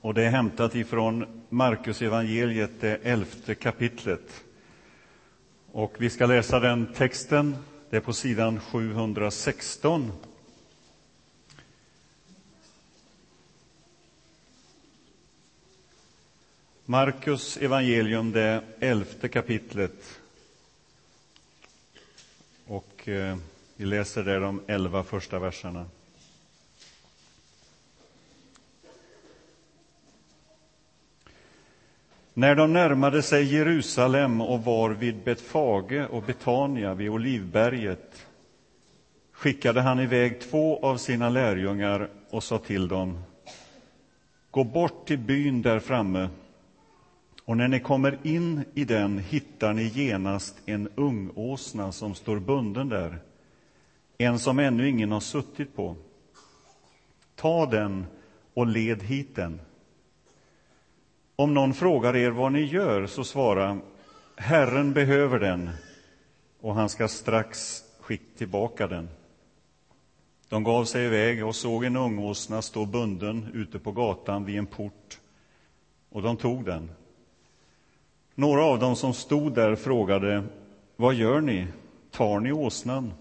och det är hämtat ifrån Markus evangeliet, det elfte kapitlet. Och vi ska läsa den texten, det är på sidan 716. Markus evangelium, det elfte kapitlet. Och eh, vi läser där de elva första verserna. När de närmade sig Jerusalem och var vid Betfage och Betania vid Olivberget skickade han iväg två av sina lärjungar och sa till dem Gå bort till byn där framme och när ni kommer in i den hittar ni genast en ungåsna som står bunden där, en som ännu ingen har suttit på. Ta den och led hit den. Om någon frågar er vad ni gör, så svara Herren behöver den och han ska strax skicka tillbaka den. De gav sig iväg och såg en ungåsna stå bunden ute på gatan vid en port, och de tog den. Några av dem som stod där frågade Vad gör ni? Tar ni åsnan?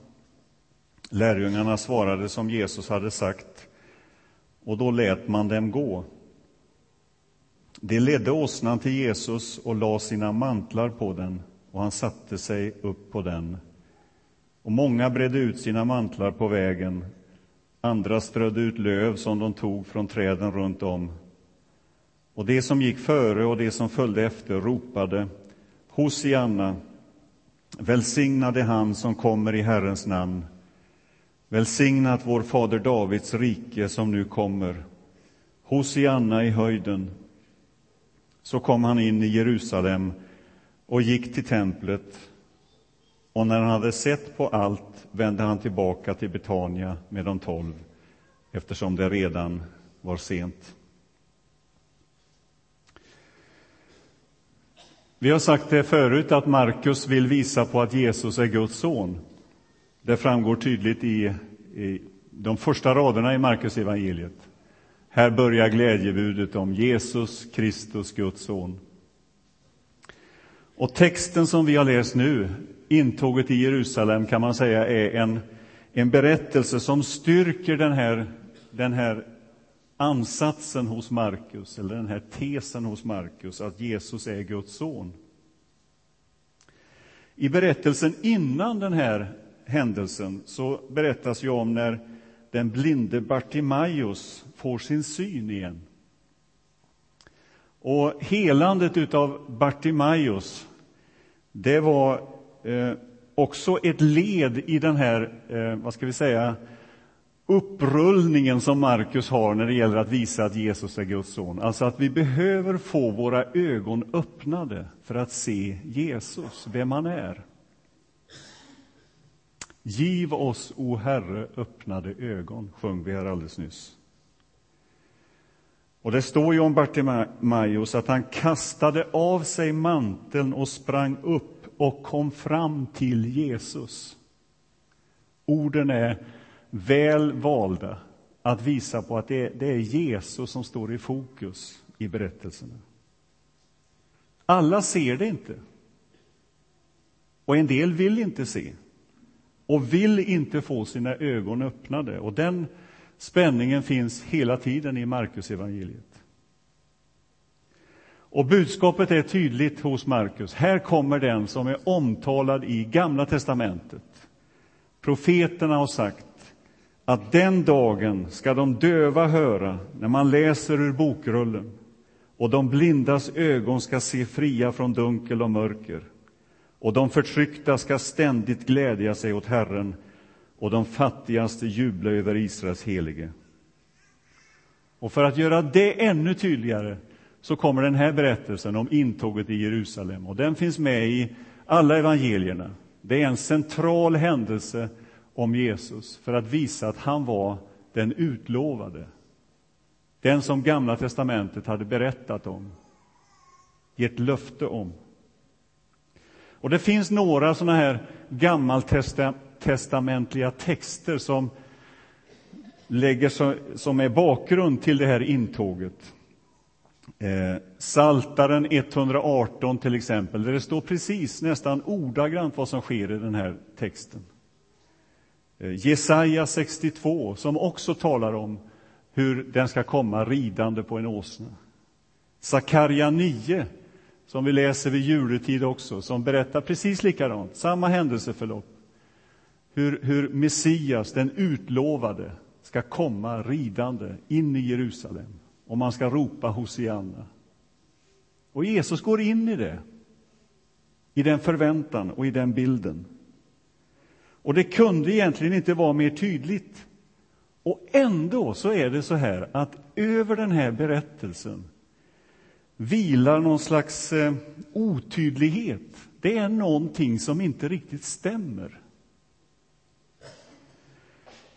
Lärjungarna svarade som Jesus hade sagt, och då lät man dem gå. De ledde åsnan till Jesus och lade sina mantlar på den, och han satte sig upp på den. Och många bredde ut sina mantlar på vägen, andra strödde ut löv som de tog från träden runt om. Och de som gick före och de som följde efter ropade Hosianna, välsignade han som kommer i Herrens namn. Välsignat vår fader Davids rike som nu kommer. Hosianna i höjden. Så kom han in i Jerusalem och gick till templet. Och när han hade sett på allt vände han tillbaka till Betania med de tolv, eftersom det redan var sent. Vi har sagt det förut att Markus vill visa på att Jesus är Guds son. Det framgår tydligt i, i de första raderna i Markus evangeliet. Här börjar glädjebudet om Jesus Kristus, Guds son. Och texten som vi har läst nu, intåget i Jerusalem, kan man säga är en, en berättelse som styrker den här, den här ansatsen hos Markus, eller den här tesen hos Markus, att Jesus är Guds son. I berättelsen innan den här händelsen så berättas ju om när den blinde Bartimaios får sin syn igen. Och helandet av Bartimaios, det var eh, också ett led i den här, eh, vad ska vi säga, upprullningen som Markus har när det gäller att visa att Jesus är Guds son. Alltså att vi behöver få våra ögon öppnade för att se Jesus, vem han är. Giv oss, o Herre, öppnade ögon, sjöng vi här alldeles nyss. Och det står ju om Bartimaeus att han kastade av sig manteln och sprang upp och kom fram till Jesus. Orden är väl valda att visa på att det är, det är Jesus som står i fokus i berättelserna. Alla ser det inte. Och en del vill inte se och vill inte få sina ögon öppnade. Och den spänningen finns hela tiden i Markus evangeliet. Och budskapet är tydligt hos Markus. Här kommer den som är omtalad i Gamla testamentet. Profeterna har sagt att den dagen ska de döva höra när man läser ur bokrullen och de blindas ögon ska se fria från dunkel och mörker och de förtryckta ska ständigt glädja sig åt Herren och de fattigaste jubla över Israels helige. Och för att göra det ännu tydligare så kommer den här berättelsen om intåget i Jerusalem. Och Den finns med i alla evangelierna. Det är en central händelse om Jesus för att visa att han var den utlovade. Den som Gamla testamentet hade berättat om, gett löfte om. Och Det finns några såna här gammaltestamentliga texter som, lägger som är bakgrund till det här intåget. Eh, Saltaren 118 till exempel, där det står precis nästan ordagrant vad som sker i den här texten. Eh, Jesaja 62, som också talar om hur den ska komma ridande på en åsna. Sakarja 9, som vi läser vid juletid också, som berättar precis likadant, samma händelseförlopp. Hur, hur Messias, den utlovade, ska komma ridande in i Jerusalem och man ska ropa Hosianna. Och Jesus går in i det, i den förväntan och i den bilden. Och det kunde egentligen inte vara mer tydligt. Och ändå så är det så här att över den här berättelsen vilar någon slags eh, otydlighet. Det är någonting som inte riktigt stämmer.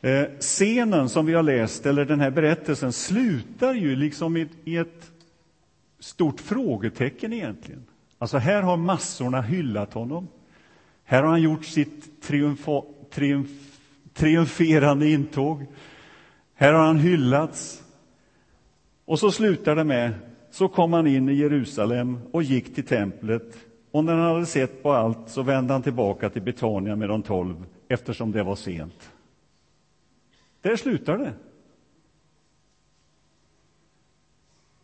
Eh, scenen som vi har läst, eller den här berättelsen, slutar ju liksom i, i ett stort frågetecken egentligen. Alltså här har massorna hyllat honom. Här har han gjort sitt triumfa, triumf, triumferande intåg. Här har han hyllats. Och så slutar det med, så kom han in i Jerusalem och gick till templet. Och när han hade sett på allt så vände han tillbaka till Betania med de tolv, eftersom det var sent. Där slutar det.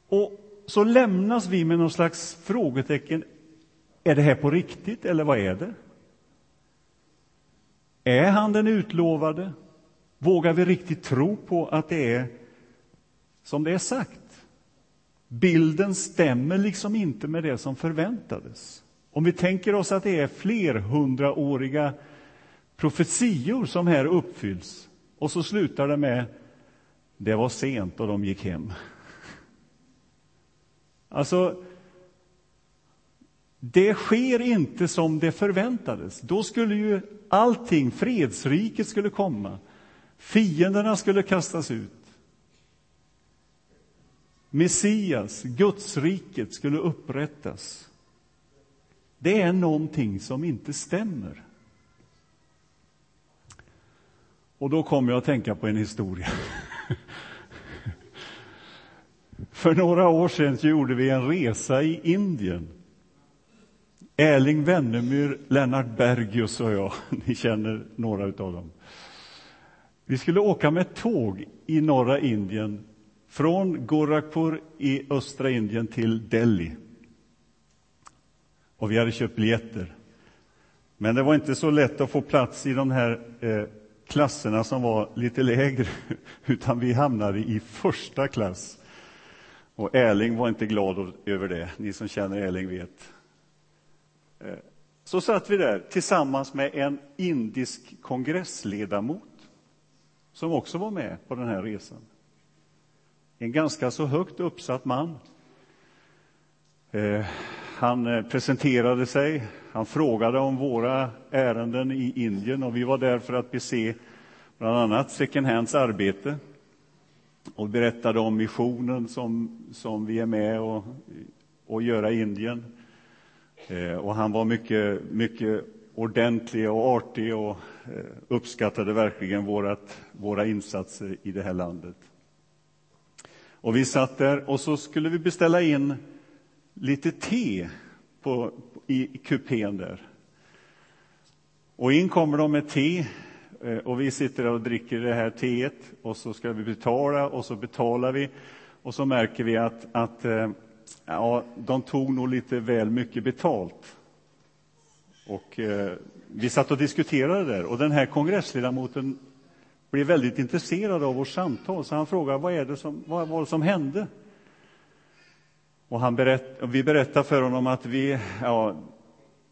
Och så lämnas vi med någon slags frågetecken. Är det här på riktigt, eller vad är det? Är han den utlovade? Vågar vi riktigt tro på att det är som det är sagt? Bilden stämmer liksom inte med det som förväntades. Om vi tänker oss att det är flerhundraåriga profetior som här uppfylls och så slutar det med det var sent och de gick hem. Alltså, det sker inte som det förväntades. Då skulle ju allting, fredsriket skulle komma. Fienderna skulle kastas ut. Messias, Gudsriket, skulle upprättas. Det är någonting som inte stämmer. Och då kommer jag att tänka på en historia. För några år sedan gjorde vi en resa i Indien. Erling Wennemyr, Lennart Bergius och jag, ni känner några av dem. Vi skulle åka med tåg i norra Indien från Gorakhpur i östra Indien till Delhi. Och vi hade köpt biljetter. Men det var inte så lätt att få plats i de här eh, klasserna som var lite lägre, utan vi hamnade i första klass. Och Erling var inte glad över det, ni som känner Erling vet. Eh, så satt vi där tillsammans med en indisk kongressledamot som också var med på den här resan. En ganska så högt uppsatt man. Eh, han eh, presenterade sig, han frågade om våra ärenden i Indien och vi var där för att bese bland annat Second Hands arbete och berättade om missionen som, som vi är med och, och göra i Indien. Eh, och han var mycket, mycket ordentlig och artig och eh, uppskattade verkligen vårat, våra insatser i det här landet. Och vi satt där och så skulle vi beställa in lite te på, i kupén där. Och in kommer de med te eh, och vi sitter och dricker det här teet och så ska vi betala och så betalar vi och så märker vi att, att eh, ja, de tog nog lite väl mycket betalt. Och eh, vi satt och diskuterade där och den här kongressledamoten blev väldigt intresserad av vårt samtal så han frågade vad är det som, vad var det som hände. Och, han berätt, och vi berättade för honom att vi, ja,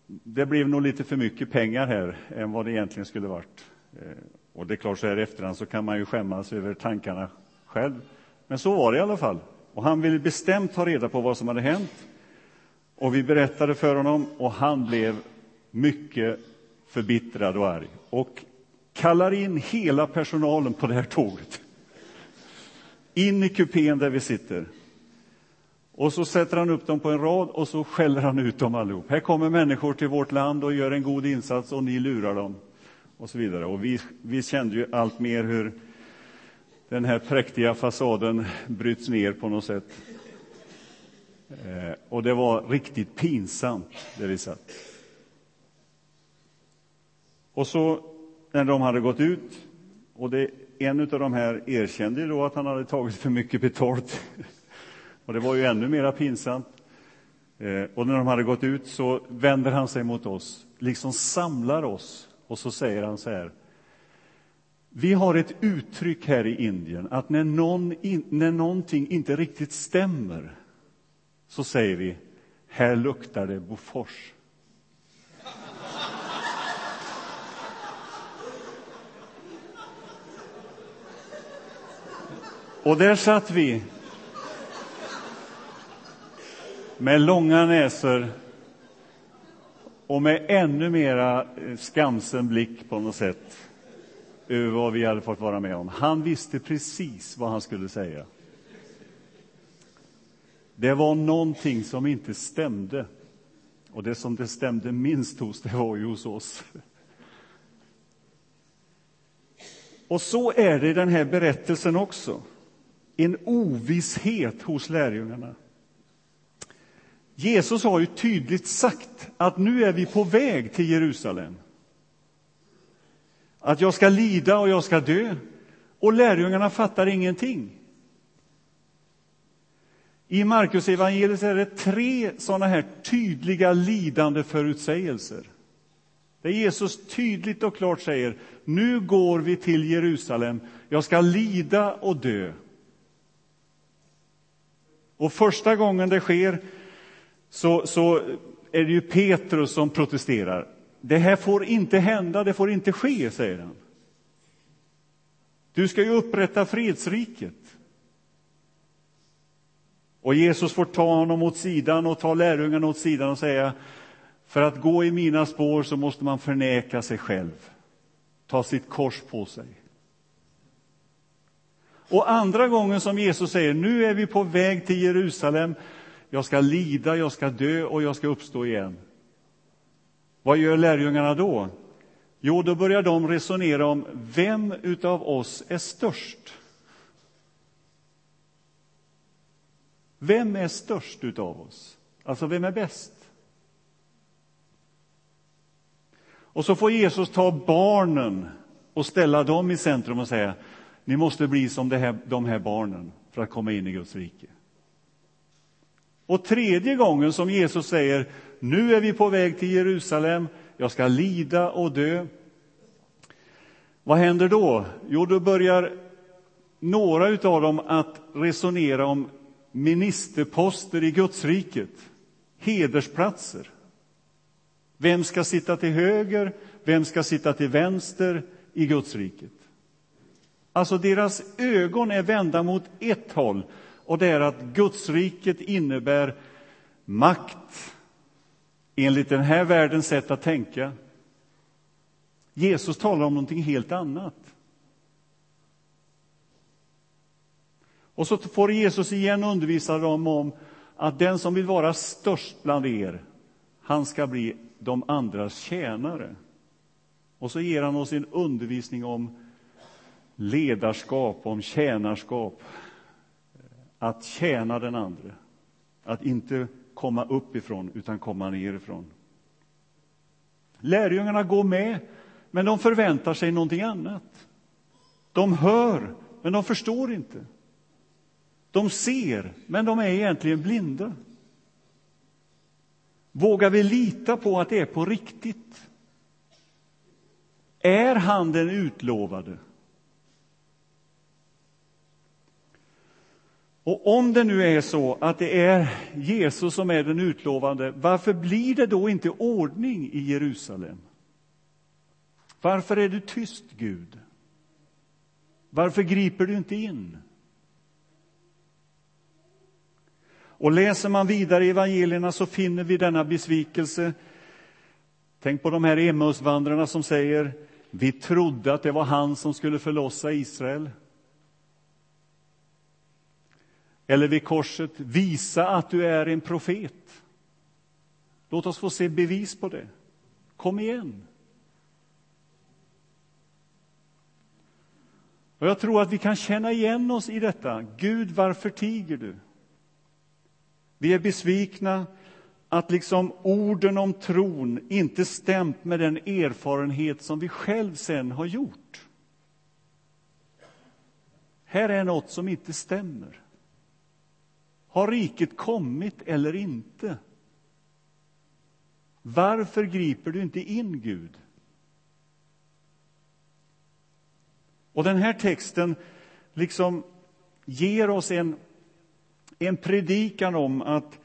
det blev nog lite för mycket pengar här än vad det egentligen skulle varit. Eh, och det är klart, så här efterhand så kan man ju skämmas över tankarna själv. Men så var det i alla fall. Och han ville bestämt ta reda på vad som hade hänt. Och vi berättade för honom och han blev mycket förbittrad och arg. Och kallar in hela personalen på det här tåget. In i kupén där vi sitter. Och så sätter han upp dem på en rad och så skäller han ut dem allihop. Här kommer människor till vårt land och gör en god insats och ni lurar dem. Och så vidare. Och vi, vi kände ju allt mer hur den här präktiga fasaden bryts ner på något sätt. Eh, och det var riktigt pinsamt, där vi satt. Och så, när de hade gått ut, och det, en av de här erkände då att han hade tagit för mycket betalt. Och det var ju ännu mer pinsamt. Eh, och när de hade gått ut så vänder han sig mot oss, liksom samlar oss, och så säger han så här. Vi har ett uttryck här i Indien att när, någon in, när någonting inte riktigt stämmer så säger vi här luktar det Bofors. Och där satt vi med långa näsor och med ännu mera eh, skamsen blick på något sätt över vad vi hade fått vara med om. Han visste precis vad han skulle säga. Det var någonting som inte stämde. Och det som det stämde minst hos, det var ju hos oss. Och så är det i den här berättelsen också. En ovisshet hos lärjungarna. Jesus har ju tydligt sagt att nu är vi på väg till Jerusalem. Att jag ska lida och jag ska dö. Och lärjungarna fattar ingenting. I Markus evangeliet är det tre sådana här tydliga lidande förutsägelser. Där Jesus tydligt och klart säger, nu går vi till Jerusalem, jag ska lida och dö. Och första gången det sker så, så är det ju Petrus som protesterar. Det här får inte hända, det får inte ske, säger han. Du ska ju upprätta fredsriket. Och Jesus får ta honom åt sidan och ta lärjungarna åt sidan och säga för att gå i mina spår så måste man förneka sig själv, ta sitt kors på sig. Och andra gången som Jesus säger nu är vi på väg till Jerusalem, jag ska lida, jag ska dö och jag ska uppstå igen. Vad gör lärjungarna då? Jo, då börjar de resonera om vem utav oss är störst. Vem är störst utav oss? Alltså, vem är bäst? Och så får Jesus ta barnen och ställa dem i centrum och säga ni måste bli som här, de här barnen för att komma in i Guds rike. Och tredje gången som Jesus säger nu är vi på väg till Jerusalem, jag ska lida och dö. Vad händer då? Jo, då börjar några av dem att resonera om ministerposter i Gudsriket, hedersplatser. Vem ska sitta till höger? Vem ska sitta till vänster i Gudsriket? Alltså, deras ögon är vända mot ett håll och det är att Gudsriket innebär makt enligt den här världens sätt att tänka. Jesus talar om någonting helt annat. Och så får Jesus igen undervisa dem om att den som vill vara störst bland er, han ska bli de andras tjänare. Och så ger han oss en undervisning om ledarskap, om tjänarskap. Att tjäna den andra, att inte komma uppifrån, utan komma nerifrån. Lärjungarna går med, men de förväntar sig någonting annat. De hör, men de förstår inte. De ser, men de är egentligen blinda. Vågar vi lita på att det är på riktigt? Är han den utlovade? Och om det nu är så att det är Jesus som är den utlovade, varför blir det då inte ordning i Jerusalem? Varför är du tyst, Gud? Varför griper du inte in? Och läser man vidare i evangelierna så finner vi denna besvikelse. Tänk på de här Emmausvandrarna som säger vi trodde att det var han som skulle förlossa Israel. Eller vid korset, visa att du är en profet. Låt oss få se bevis på det. Kom igen. Och jag tror att vi kan känna igen oss i detta. Gud, varför tiger du? Vi är besvikna att liksom orden om tron inte stämt med den erfarenhet som vi själv sen har gjort. Här är något som inte stämmer. Har riket kommit eller inte? Varför griper du inte in, Gud? Och den här texten liksom ger oss en, en predikan om att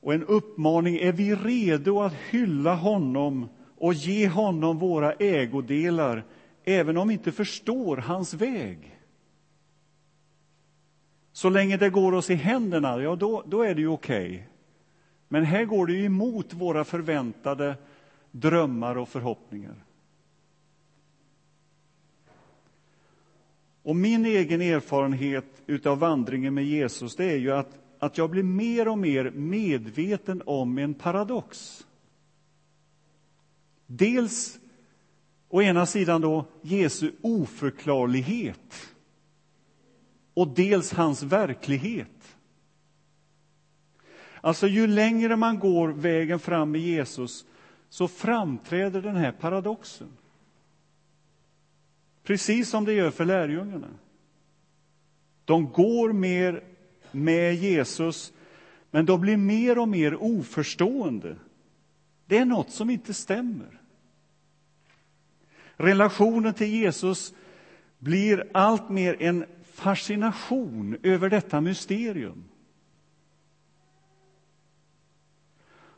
och en uppmaning. Är vi redo att hylla honom och ge honom våra ägodelar även om vi inte förstår hans väg? Så länge det går oss i händerna, ja, då, då är det ju okej. Okay. Men här går det ju emot våra förväntade drömmar och förhoppningar. Och min egen erfarenhet av vandringen med Jesus det är ju att, att jag blir mer och mer medveten om en paradox. Dels å ena sidan då Jesu oförklarlighet och dels hans verklighet. Alltså, ju längre man går vägen fram med Jesus så framträder den här paradoxen. Precis som det gör för lärjungarna. De går mer med Jesus, men de blir mer och mer oförstående. Det är något som inte stämmer. Relationen till Jesus blir allt mer en fascination över detta mysterium.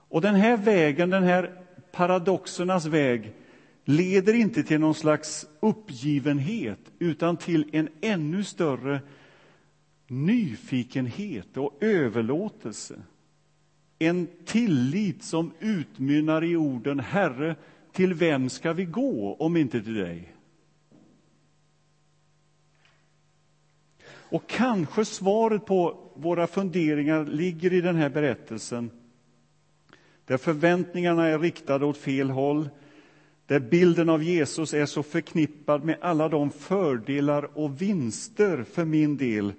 Och den här vägen, den här paradoxernas väg, leder inte till någon slags uppgivenhet utan till en ännu större nyfikenhet och överlåtelse. En tillit som utmynnar i orden Herre, till vem ska vi gå om inte till dig? Och kanske svaret på våra funderingar ligger i den här berättelsen där förväntningarna är riktade åt fel håll där bilden av Jesus är så förknippad med alla de fördelar och vinster för min del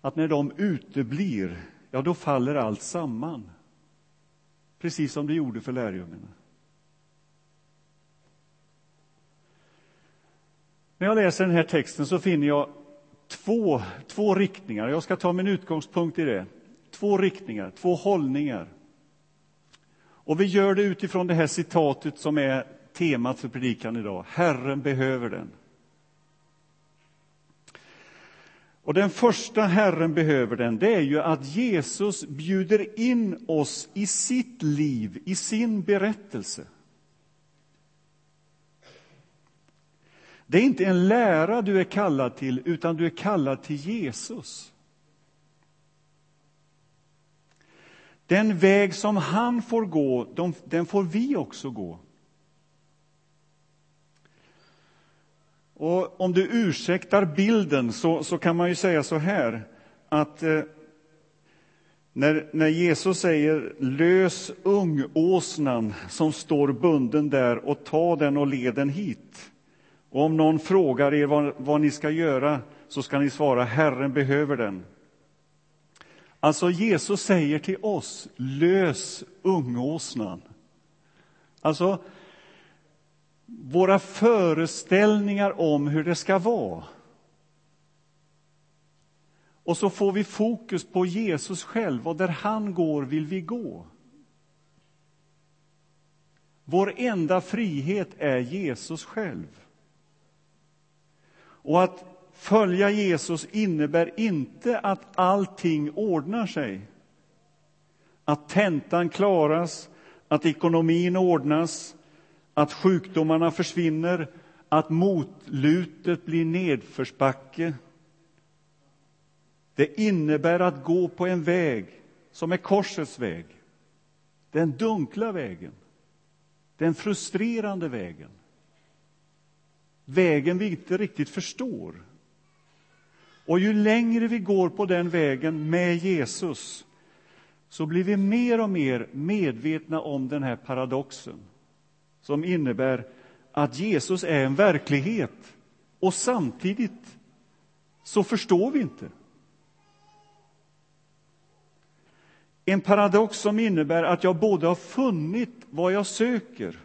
att när de uteblir, ja, då faller allt samman. Precis som det gjorde för lärjungarna. När jag läser den här texten så finner jag två, två riktningar. Jag ska ta min utgångspunkt i det. Två riktningar, två hållningar. Och vi gör det utifrån det här citatet som är temat för predikan idag. Herren behöver den. Och den första Herren behöver den, det är ju att Jesus bjuder in oss i sitt liv, i sin berättelse. Det är inte en lära du är kallad till, utan du är kallad till Jesus. Den väg som han får gå, den får vi också gå. Och om du ursäktar bilden så, så kan man ju säga så här att eh, när, när Jesus säger lös ungåsnan som står bunden där och ta den och led den hit. Och om någon frågar er vad, vad ni ska göra så ska ni svara Herren behöver den. Alltså, Jesus säger till oss, lös ungåsnan. Alltså, våra föreställningar om hur det ska vara. Och så får vi fokus på Jesus själv, och där han går vill vi gå. Vår enda frihet är Jesus själv. Och att följa Jesus innebär inte att allting ordnar sig. Att tentan klaras, att ekonomin ordnas, att sjukdomarna försvinner, att motlutet blir nedförsbacke. Det innebär att gå på en väg som är korsets väg. Den dunkla vägen. Den frustrerande vägen. Vägen vi inte riktigt förstår. Och ju längre vi går på den vägen med Jesus så blir vi mer och mer medvetna om den här paradoxen som innebär att Jesus är en verklighet och samtidigt så förstår vi inte. En paradox som innebär att jag både har funnit vad jag söker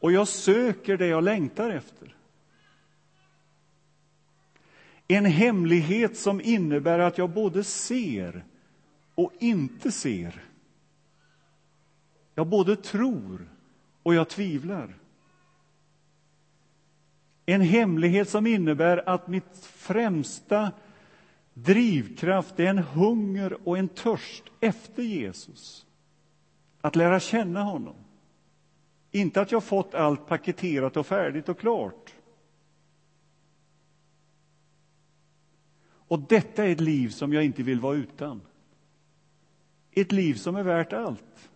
och jag söker det jag längtar efter. En hemlighet som innebär att jag både ser och inte ser. Jag både tror och jag tvivlar. En hemlighet som innebär att mitt främsta drivkraft är en hunger och en törst efter Jesus. Att lära känna honom. Inte att jag fått allt paketerat och färdigt och klart. Och detta är ett liv som jag inte vill vara utan. Ett liv som är värt allt.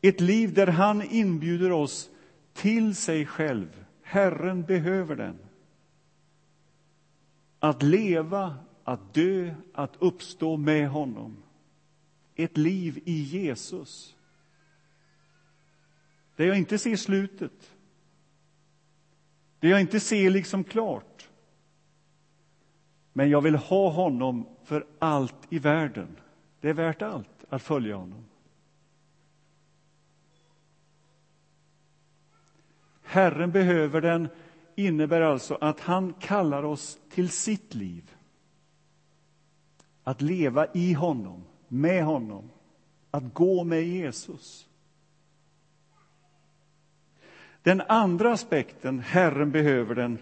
Ett liv där han inbjuder oss till sig själv. Herren behöver den. Att leva, att dö, att uppstå med honom. Ett liv i Jesus. Där jag inte ser slutet. Där jag inte ser liksom klart. Men jag vill ha honom för allt i världen. Det är värt allt att följa honom. Herren behöver den innebär alltså att han kallar oss till sitt liv. Att leva i honom, med honom, att gå med Jesus. Den andra aspekten, Herren behöver den,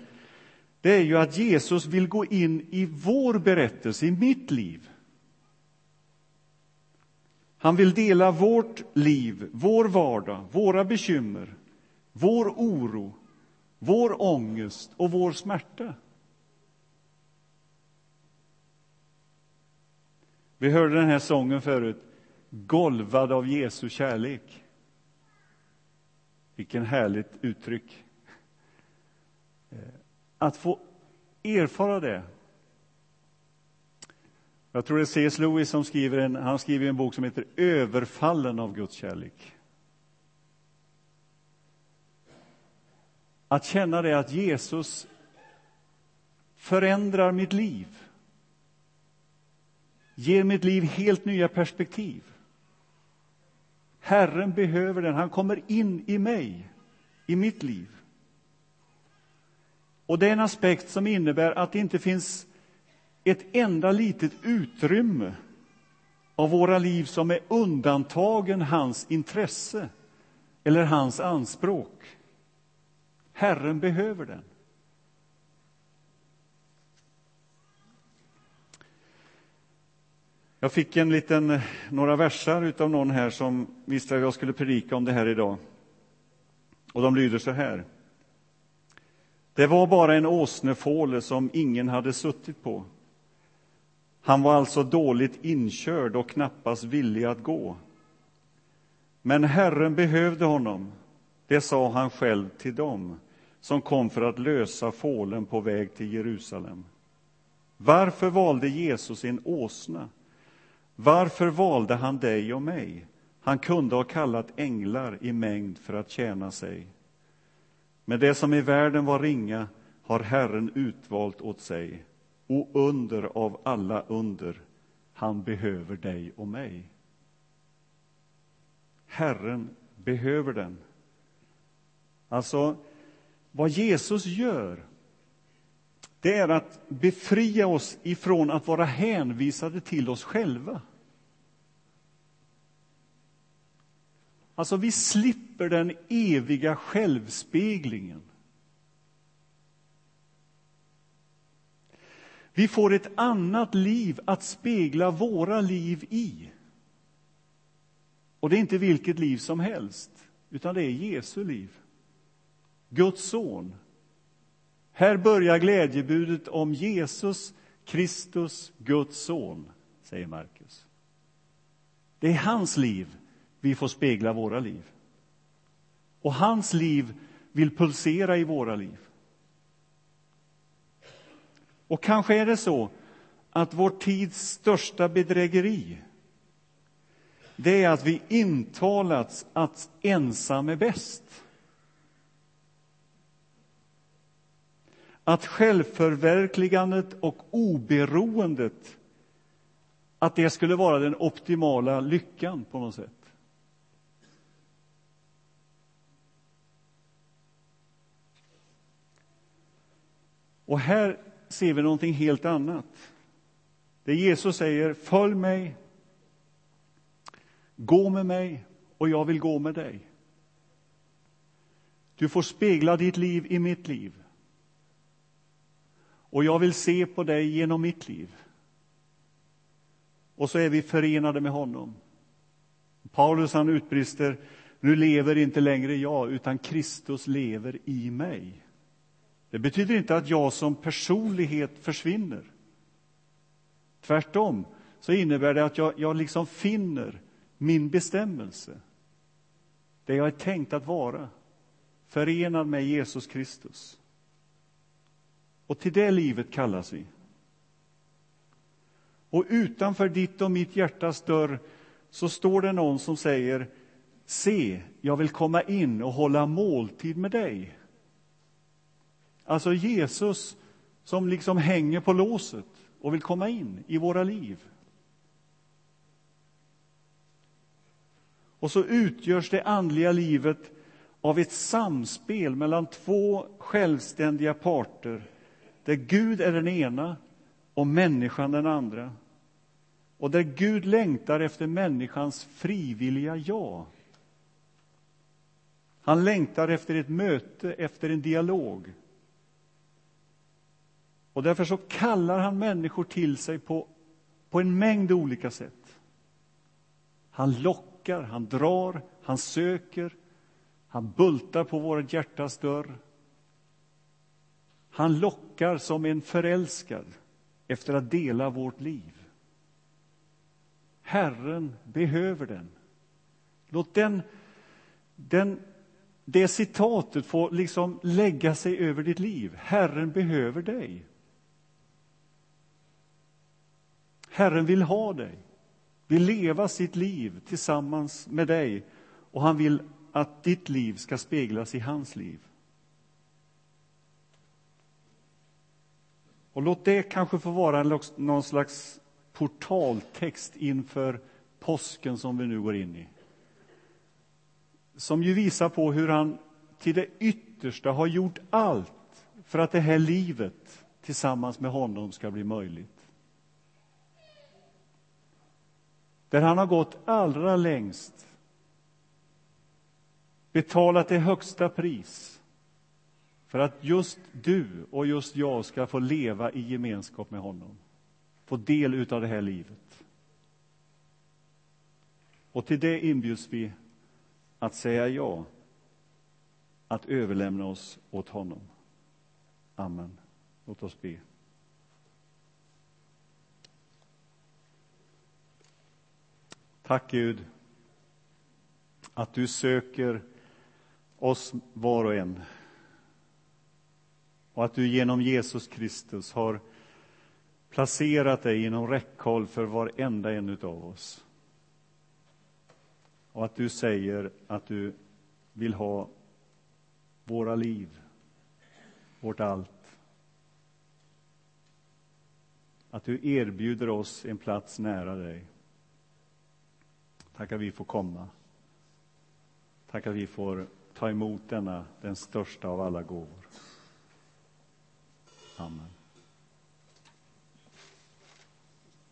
det är ju att Jesus vill gå in i vår berättelse, i mitt liv. Han vill dela vårt liv, vår vardag, våra bekymmer, vår oro, vår ångest och vår smärta. Vi hörde den här sången förut, Golvad av Jesu kärlek. Vilken härligt uttryck. Att få erfara det. Jag tror det är C.S. Lewis som skriver en, han skriver en bok som heter Överfallen av Guds kärlek. Att känna det att Jesus förändrar mitt liv. Ger mitt liv helt nya perspektiv. Herren behöver den. Han kommer in i mig, i mitt liv. Och det är en aspekt som innebär att det inte finns ett enda litet utrymme av våra liv som är undantagen hans intresse eller hans anspråk. Herren behöver den. Jag fick en liten, några versar av någon här som visste att jag skulle predika om det här idag. Och de lyder så här. Det var bara en åsnefåle som ingen hade suttit på. Han var alltså dåligt inkörd och knappast villig att gå. Men Herren behövde honom, det sa han själv till dem som kom för att lösa fålen på väg till Jerusalem. Varför valde Jesus en åsna? Varför valde han dig och mig? Han kunde ha kallat änglar i mängd för att tjäna sig. Men det som i världen var ringa har Herren utvalt åt sig, och under av alla under, han behöver dig och mig. Herren behöver den. Alltså, vad Jesus gör, det är att befria oss ifrån att vara hänvisade till oss själva. Alltså, vi slipper den eviga självspeglingen. Vi får ett annat liv att spegla våra liv i. Och det är inte vilket liv som helst, utan det är Jesu liv. Guds son. Här börjar glädjebudet om Jesus Kristus, Guds son, säger Markus. Det är hans liv vi får spegla våra liv. Och hans liv vill pulsera i våra liv. Och kanske är det så att vår tids största bedrägeri det är att vi intalats att ensam är bäst. Att självförverkligandet och oberoendet att det skulle vara den optimala lyckan på något sätt. Och här ser vi någonting helt annat. Det Jesus säger, följ mig, gå med mig och jag vill gå med dig. Du får spegla ditt liv i mitt liv. Och jag vill se på dig genom mitt liv. Och så är vi förenade med honom. Paulus han utbrister, nu lever inte längre jag, utan Kristus lever i mig. Det betyder inte att jag som personlighet försvinner. Tvärtom så innebär det att jag, jag liksom finner min bestämmelse. Det jag är tänkt att vara, förenad med Jesus Kristus. Och till det livet kallas vi. Och utanför ditt och mitt hjärtas dörr så står det någon som säger Se, jag vill komma in och hålla måltid med dig. Alltså Jesus som liksom hänger på låset och vill komma in i våra liv. Och så utgörs det andliga livet av ett samspel mellan två självständiga parter där Gud är den ena och människan den andra. Och där Gud längtar efter människans frivilliga ja. Han längtar efter ett möte, efter en dialog. Och därför så kallar han människor till sig på, på en mängd olika sätt. Han lockar, han drar, han söker, han bultar på vårt hjärtas dörr. Han lockar som en förälskad efter att dela vårt liv. Herren behöver den. Låt den, den, det citatet få liksom lägga sig över ditt liv. Herren behöver dig. Herren vill ha dig, vill leva sitt liv tillsammans med dig och han vill att ditt liv ska speglas i hans liv. Och låt det kanske få vara någon slags portaltext inför påsken som vi nu går in i. Som ju visar på hur han till det yttersta har gjort allt för att det här livet tillsammans med honom ska bli möjligt. Där han har gått allra längst, betalat det högsta pris för att just du och just jag ska få leva i gemenskap med honom, få del av det här livet. Och till det inbjuds vi att säga ja, att överlämna oss åt honom. Amen. Låt oss be. Tack Gud att du söker oss var och en och att du genom Jesus Kristus har placerat dig inom räckhåll för varenda en av oss. Och att du säger att du vill ha våra liv, vårt allt. Att du erbjuder oss en plats nära dig. Tack att vi får komma. Tack att vi får ta emot denna, den största av alla gåvor. Amen.